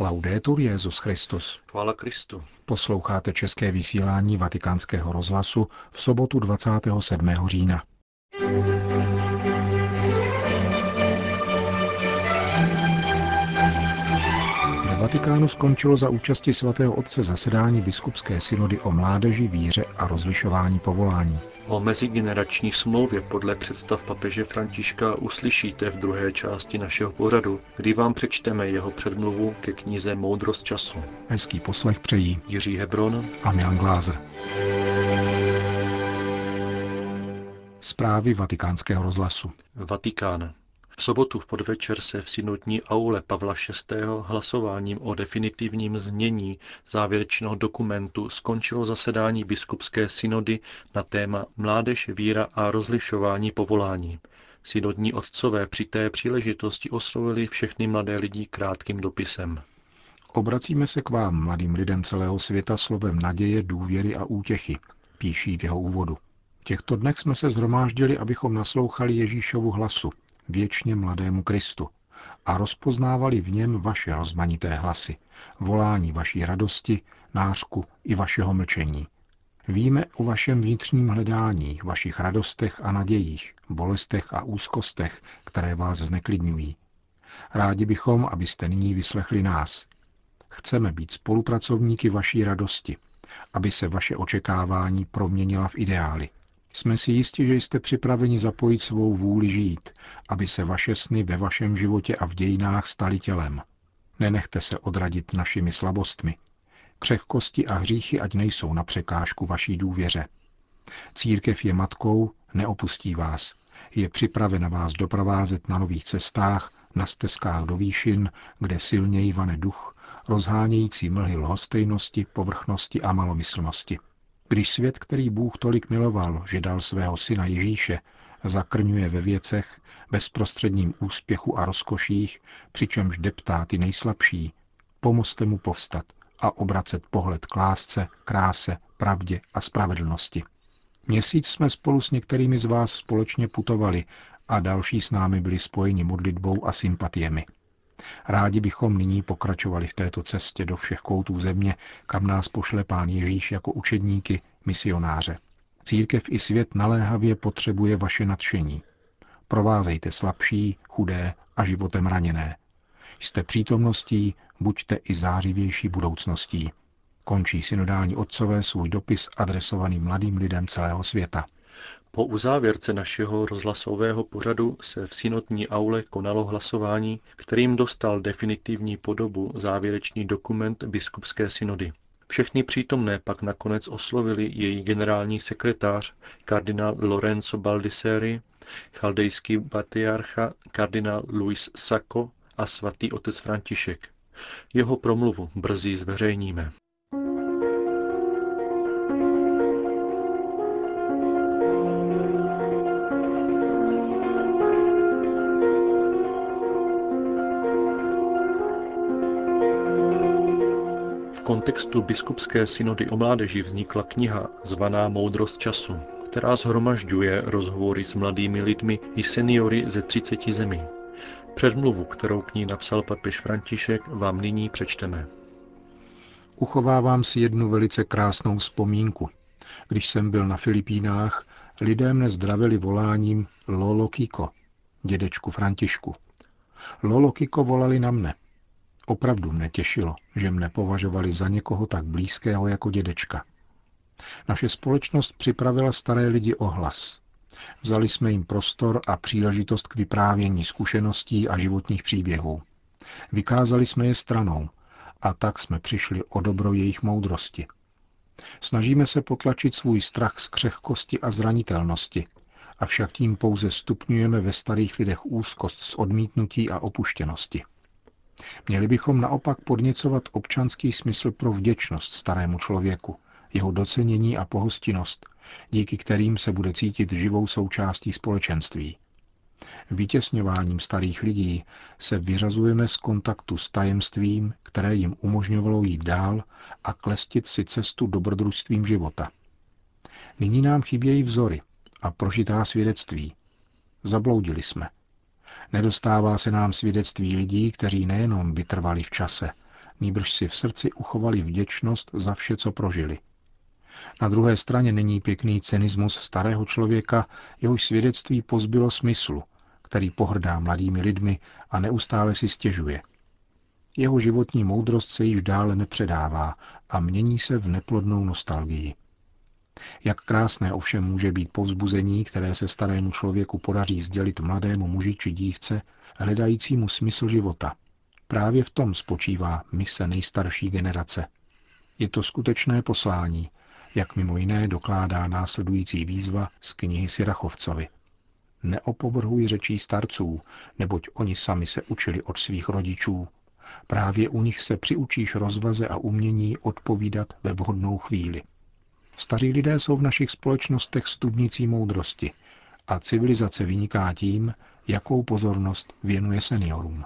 Laudetur Jezus Christus. Chvála Kristu. Posloucháte české vysílání Vatikánského rozhlasu v sobotu 27. října. Vatikánu skončilo za účasti svatého otce zasedání biskupské synody o mládeži, víře a rozlišování povolání. O mezigenerační smlouvě podle představ papeže Františka uslyšíte v druhé části našeho pořadu, kdy vám přečteme jeho předmluvu ke knize Moudrost času. Hezký poslech přejí Jiří Hebron a Milan Glázer. Zprávy vatikánského rozhlasu. Vatikán. V sobotu v podvečer se v synodní aule Pavla VI. hlasováním o definitivním znění závěrečného dokumentu skončilo zasedání biskupské synody na téma Mládež, víra a rozlišování povolání. Synodní otcové při té příležitosti oslovili všechny mladé lidi krátkým dopisem. Obracíme se k vám, mladým lidem celého světa, slovem naděje, důvěry a útěchy, píší v jeho úvodu. V těchto dnech jsme se zhromáždili, abychom naslouchali Ježíšovu hlasu, věčně mladému Kristu a rozpoznávali v něm vaše rozmanité hlasy, volání vaší radosti, nářku i vašeho mlčení. Víme o vašem vnitřním hledání, vašich radostech a nadějích, bolestech a úzkostech, které vás zneklidňují. Rádi bychom, abyste nyní vyslechli nás. Chceme být spolupracovníky vaší radosti, aby se vaše očekávání proměnila v ideály – jsme si jisti, že jste připraveni zapojit svou vůli žít, aby se vaše sny ve vašem životě a v dějinách staly tělem. Nenechte se odradit našimi slabostmi. Křehkosti a hříchy ať nejsou na překážku vaší důvěře. Církev je matkou, neopustí vás. Je připravena vás doprovázet na nových cestách, na stezkách do výšin, kde silněji vane duch, rozhánějící mlhy lhostejnosti, povrchnosti a malomyslnosti. Když svět, který Bůh tolik miloval, že dal svého syna Ježíše, zakrňuje ve věcech, bezprostředním úspěchu a rozkoších, přičemž deptá ty nejslabší, pomozte mu povstat a obracet pohled k lásce, kráse, pravdě a spravedlnosti. Měsíc jsme spolu s některými z vás společně putovali a další s námi byli spojeni modlitbou a sympatiemi. Rádi bychom nyní pokračovali v této cestě do všech koutů země, kam nás pošle pán Ježíš jako učedníky, misionáře. Církev i svět naléhavě potřebuje vaše nadšení. Provázejte slabší, chudé a životem raněné. Jste přítomností, buďte i zářivější budoucností. Končí synodální otcové svůj dopis adresovaný mladým lidem celého světa. Po uzávěrce našeho rozhlasového pořadu se v synodní aule konalo hlasování, kterým dostal definitivní podobu závěrečný dokument biskupské synody. Všechny přítomné pak nakonec oslovili její generální sekretář, kardinál Lorenzo Baldisseri, chaldejský patriarcha kardinál Luis Sacco a svatý otec František. Jeho promluvu brzy zveřejníme. Kontextu biskupské synody o mládeži vznikla kniha zvaná Moudrost času, která zhromažďuje rozhovory s mladými lidmi i seniory ze 30 zemí. Předmluvu, kterou k ní napsal papež František, vám nyní přečteme. Uchovávám si jednu velice krásnou vzpomínku. Když jsem byl na Filipínách, lidé mne zdravili voláním Lolo Kiko, dědečku Františku. Lolo Kiko volali na mne. Opravdu mne těšilo, že mne považovali za někoho tak blízkého jako dědečka. Naše společnost připravila staré lidi o hlas. Vzali jsme jim prostor a příležitost k vyprávění zkušeností a životních příběhů. Vykázali jsme je stranou a tak jsme přišli o dobro jejich moudrosti. Snažíme se potlačit svůj strach z křehkosti a zranitelnosti, avšak tím pouze stupňujeme ve starých lidech úzkost z odmítnutí a opuštěnosti. Měli bychom naopak podněcovat občanský smysl pro vděčnost starému člověku, jeho docenění a pohostinnost, díky kterým se bude cítit živou součástí společenství. Vytěsňováním starých lidí se vyřazujeme z kontaktu s tajemstvím, které jim umožňovalo jít dál a klestit si cestu dobrodružstvím života. Nyní nám chybějí vzory a prožitá svědectví. Zabloudili jsme – Nedostává se nám svědectví lidí, kteří nejenom vytrvali v čase, nýbrž si v srdci uchovali vděčnost za vše, co prožili. Na druhé straně není pěkný cynismus starého člověka, jehož svědectví pozbylo smyslu, který pohrdá mladými lidmi a neustále si stěžuje. Jeho životní moudrost se již dále nepředává a mění se v neplodnou nostalgii. Jak krásné ovšem může být povzbuzení, které se starému člověku podaří sdělit mladému muži či dívce, hledajícímu smysl života. Právě v tom spočívá mise nejstarší generace. Je to skutečné poslání, jak mimo jiné dokládá následující výzva z knihy Sirachovcovi. Neopovrhuj řečí starců, neboť oni sami se učili od svých rodičů. Právě u nich se přiučíš rozvaze a umění odpovídat ve vhodnou chvíli. Staří lidé jsou v našich společnostech studnicí moudrosti a civilizace vyniká tím, jakou pozornost věnuje seniorům.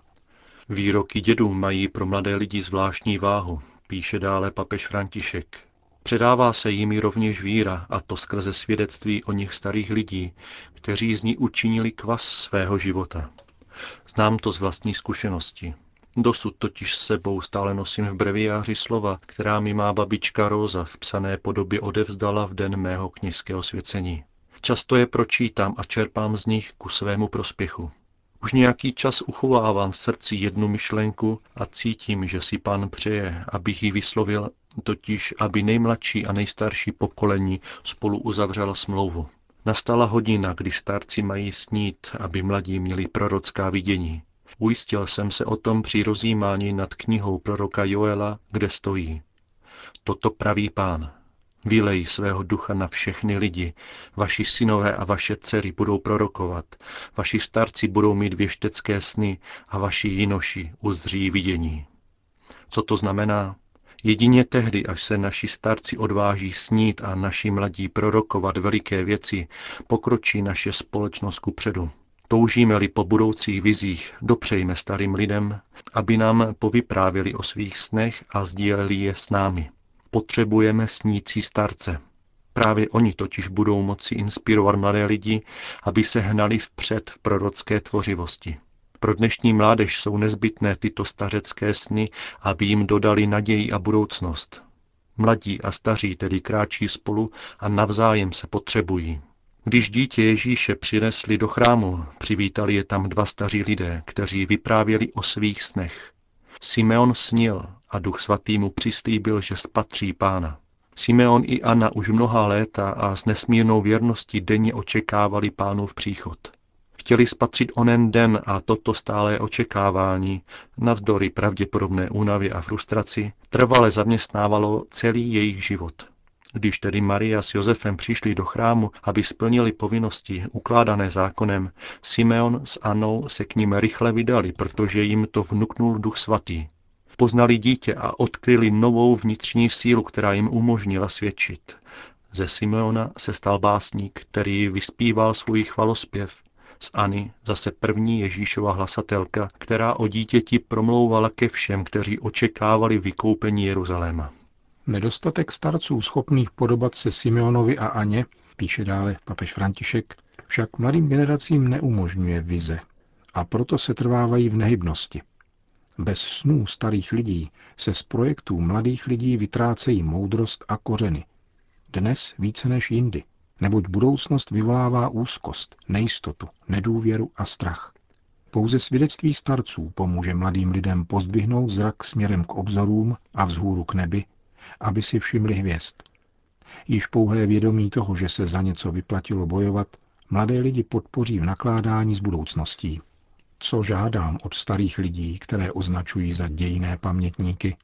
Výroky dědů mají pro mladé lidi zvláštní váhu, píše dále papež František. Předává se jimi rovněž víra, a to skrze svědectví o nich starých lidí, kteří z ní učinili kvas svého života. Znám to z vlastní zkušenosti. Dosud totiž s sebou stále nosím v breviáři slova, která mi má babička Róza v psané podobě odevzdala v den mého kněžského svěcení. Často je pročítám a čerpám z nich ku svému prospěchu. Už nějaký čas uchovávám v srdci jednu myšlenku a cítím, že si pán přeje, abych ji vyslovil, totiž aby nejmladší a nejstarší pokolení spolu uzavřela smlouvu. Nastala hodina, kdy starci mají snít, aby mladí měli prorocká vidění. Ujistil jsem se o tom při rozjímání nad knihou proroka Joela, kde stojí. Toto praví pán. Vylej svého ducha na všechny lidi. Vaši synové a vaše dcery budou prorokovat. Vaši starci budou mít věštecké sny a vaši jinoši uzří vidění. Co to znamená? Jedině tehdy, až se naši starci odváží snít a naši mladí prorokovat veliké věci, pokročí naše společnost ku předu. Toužíme-li po budoucích vizích, dopřejme starým lidem, aby nám povyprávěli o svých snech a sdíleli je s námi. Potřebujeme snící starce. Právě oni totiž budou moci inspirovat mladé lidi, aby se hnali vpřed v prorocké tvořivosti. Pro dnešní mládež jsou nezbytné tyto stařecké sny, aby jim dodali naději a budoucnost. Mladí a staří tedy kráčí spolu a navzájem se potřebují. Když dítě Ježíše přinesli do chrámu, přivítali je tam dva staří lidé, kteří vyprávěli o svých snech. Simeon snil a duch svatý mu přislíbil, že spatří pána. Simeon i Anna už mnoha léta a s nesmírnou věrností denně očekávali pánův příchod. Chtěli spatřit onen den a toto stále očekávání, navzdory pravděpodobné únavě a frustraci, trvale zaměstnávalo celý jejich život. Když tedy Maria s Josefem přišli do chrámu, aby splnili povinnosti ukládané zákonem, Simeon s Anou se k ním rychle vydali, protože jim to vnuknul duch svatý. Poznali dítě a odkryli novou vnitřní sílu, která jim umožnila svědčit. Ze Simeona se stal básník, který vyspíval svůj chvalospěv. ZAny zase první Ježíšova hlasatelka, která o dítěti promlouvala ke všem, kteří očekávali vykoupení Jeruzaléma. Nedostatek starců schopných podobat se Simeonovi a Aně, píše dále papež František, však mladým generacím neumožňuje vize a proto se trvávají v nehybnosti. Bez snů starých lidí se z projektů mladých lidí vytrácejí moudrost a kořeny. Dnes více než jindy, neboť budoucnost vyvolává úzkost, nejistotu, nedůvěru a strach. Pouze svědectví starců pomůže mladým lidem pozdvihnout zrak směrem k obzorům a vzhůru k nebi aby si všimli hvězd. Již pouhé vědomí toho, že se za něco vyplatilo bojovat, mladé lidi podpoří v nakládání s budoucností. Co žádám od starých lidí, které označují za dějné pamětníky?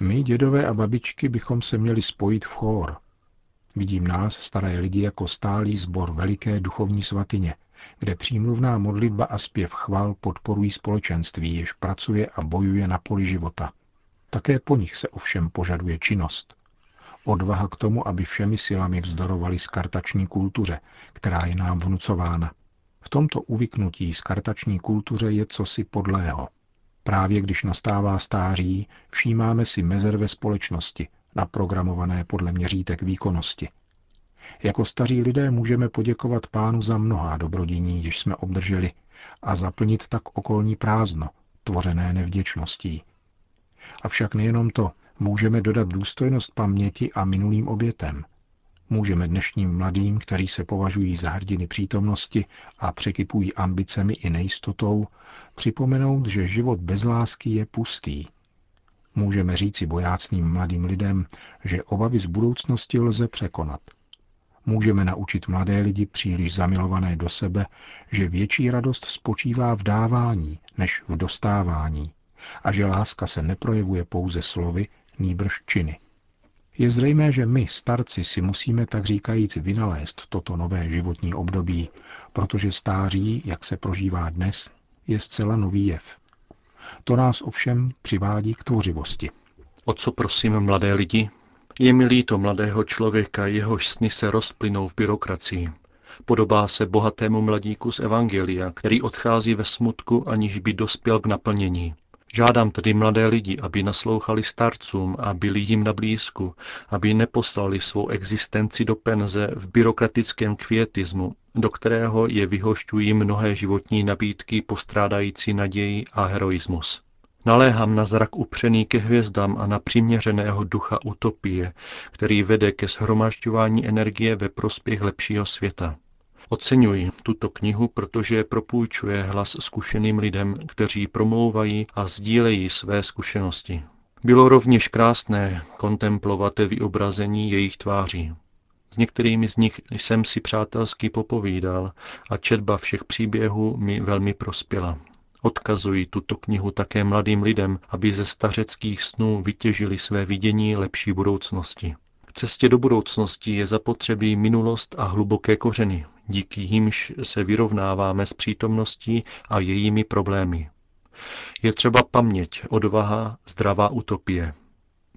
My, dědové a babičky, bychom se měli spojit v chór. Vidím nás, staré lidi, jako stálý sbor veliké duchovní svatyně, kde přímluvná modlitba a zpěv chval podporují společenství, jež pracuje a bojuje na poli života – také po nich se ovšem požaduje činnost. Odvaha k tomu, aby všemi silami vzdorovali skartační kultuře, která je nám vnucována. V tomto uvyknutí skartační kultuře je cosi podlého. Právě když nastává stáří, všímáme si mezer ve společnosti, naprogramované podle měřítek výkonnosti. Jako staří lidé můžeme poděkovat pánu za mnohá dobrodiní, jež jsme obdrželi, a zaplnit tak okolní prázdno, tvořené nevděčností. Avšak nejenom to, můžeme dodat důstojnost paměti a minulým obětem. Můžeme dnešním mladým, kteří se považují za hrdiny přítomnosti a překypují ambicemi i nejistotou, připomenout, že život bez lásky je pustý. Můžeme říci bojácným mladým lidem, že obavy z budoucnosti lze překonat. Můžeme naučit mladé lidi příliš zamilované do sebe, že větší radost spočívá v dávání než v dostávání a že láska se neprojevuje pouze slovy, nýbrž činy. Je zřejmé, že my, starci, si musíme tak říkajíc vynalézt toto nové životní období, protože stáří, jak se prožívá dnes, je zcela nový jev. To nás ovšem přivádí k tvořivosti. O co prosím mladé lidi? Je mi líto mladého člověka, jehož sny se rozplynou v byrokracii. Podobá se bohatému mladíku z Evangelia, který odchází ve smutku, aniž by dospěl k naplnění. Žádám tedy mladé lidi, aby naslouchali starcům a byli jim na blízku, aby neposlali svou existenci do penze v byrokratickém kvietismu, do kterého je vyhošťují mnohé životní nabídky postrádající naději a heroismus. Naléhám na zrak upřený ke hvězdám a na přiměřeného ducha utopie, který vede ke shromažďování energie ve prospěch lepšího světa. Oceňuji tuto knihu, protože propůjčuje hlas zkušeným lidem, kteří promlouvají a sdílejí své zkušenosti. Bylo rovněž krásné kontemplovat vyobrazení jejich tváří. S některými z nich jsem si přátelsky popovídal a četba všech příběhů mi velmi prospěla. Odkazuji tuto knihu také mladým lidem, aby ze stařeckých snů vytěžili své vidění lepší budoucnosti. K cestě do budoucnosti je zapotřebí minulost a hluboké kořeny, díky jimž se vyrovnáváme s přítomností a jejími problémy. Je třeba paměť, odvaha, zdravá utopie.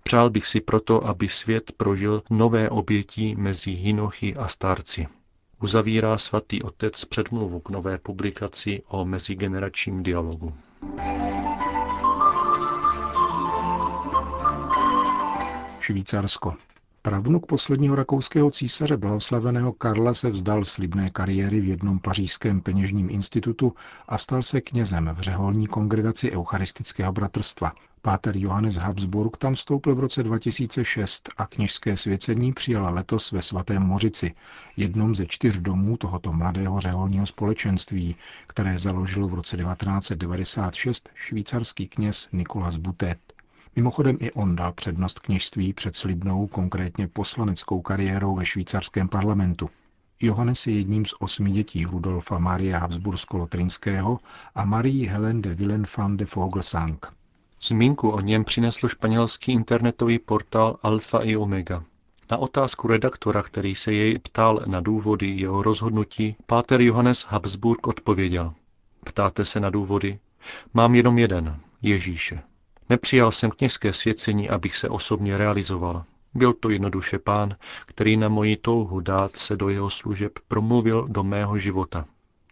Přál bych si proto, aby svět prožil nové obětí mezi hinochy a starci. Uzavírá svatý otec předmluvu k nové publikaci o mezigeneračním dialogu. Švýcarsko. Pravnuk posledního rakouského císaře blahoslaveného Karla se vzdal slibné kariéry v jednom pařížském peněžním institutu a stal se knězem v řeholní kongregaci Eucharistického bratrstva. Páter Johannes Habsburg tam vstoupil v roce 2006 a kněžské svěcení přijala letos ve Svatém Mořici, jednom ze čtyř domů tohoto mladého řeholního společenství, které založil v roce 1996 švýcarský kněz Nikolas Butet. Mimochodem i on dal přednost kněžství před slibnou, konkrétně poslaneckou kariérou ve švýcarském parlamentu. Johannes je jedním z osmi dětí Rudolfa Maria Habsbursko-Lotrinského a Marie Helen de Villen van de Vogelsang. Zmínku o něm přinesl španělský internetový portál Alfa i Omega. Na otázku redaktora, který se jej ptal na důvody jeho rozhodnutí, páter Johannes Habsburg odpověděl. Ptáte se na důvody? Mám jenom jeden, Ježíše. Nepřijal jsem kněžské svěcení, abych se osobně realizoval. Byl to jednoduše pán, který na moji touhu dát se do jeho služeb promluvil do mého života.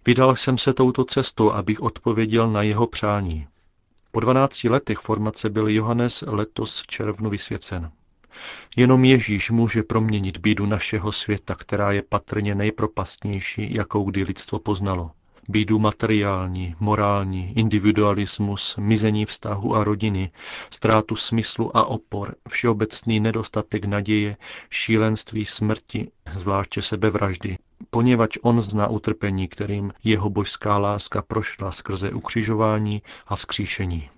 Vydal jsem se touto cestou, abych odpověděl na jeho přání. Po 12 letech formace byl Johannes letos červnu vysvěcen. Jenom Ježíš může proměnit bídu našeho světa, která je patrně nejpropastnější, jakou kdy lidstvo poznalo bídu materiální, morální, individualismus, mizení vztahu a rodiny, ztrátu smyslu a opor, všeobecný nedostatek naděje, šílenství smrti, zvláště sebevraždy, poněvadž on zná utrpení, kterým jeho božská láska prošla skrze ukřižování a vzkříšení.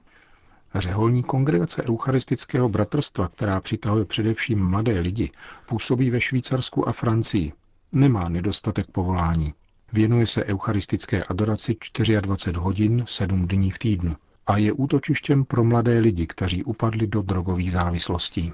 Řeholní kongregace Eucharistického bratrstva, která přitahuje především mladé lidi, působí ve Švýcarsku a Francii. Nemá nedostatek povolání. Věnuje se eucharistické adoraci 24 hodin 7 dní v týdnu a je útočištěm pro mladé lidi, kteří upadli do drogových závislostí.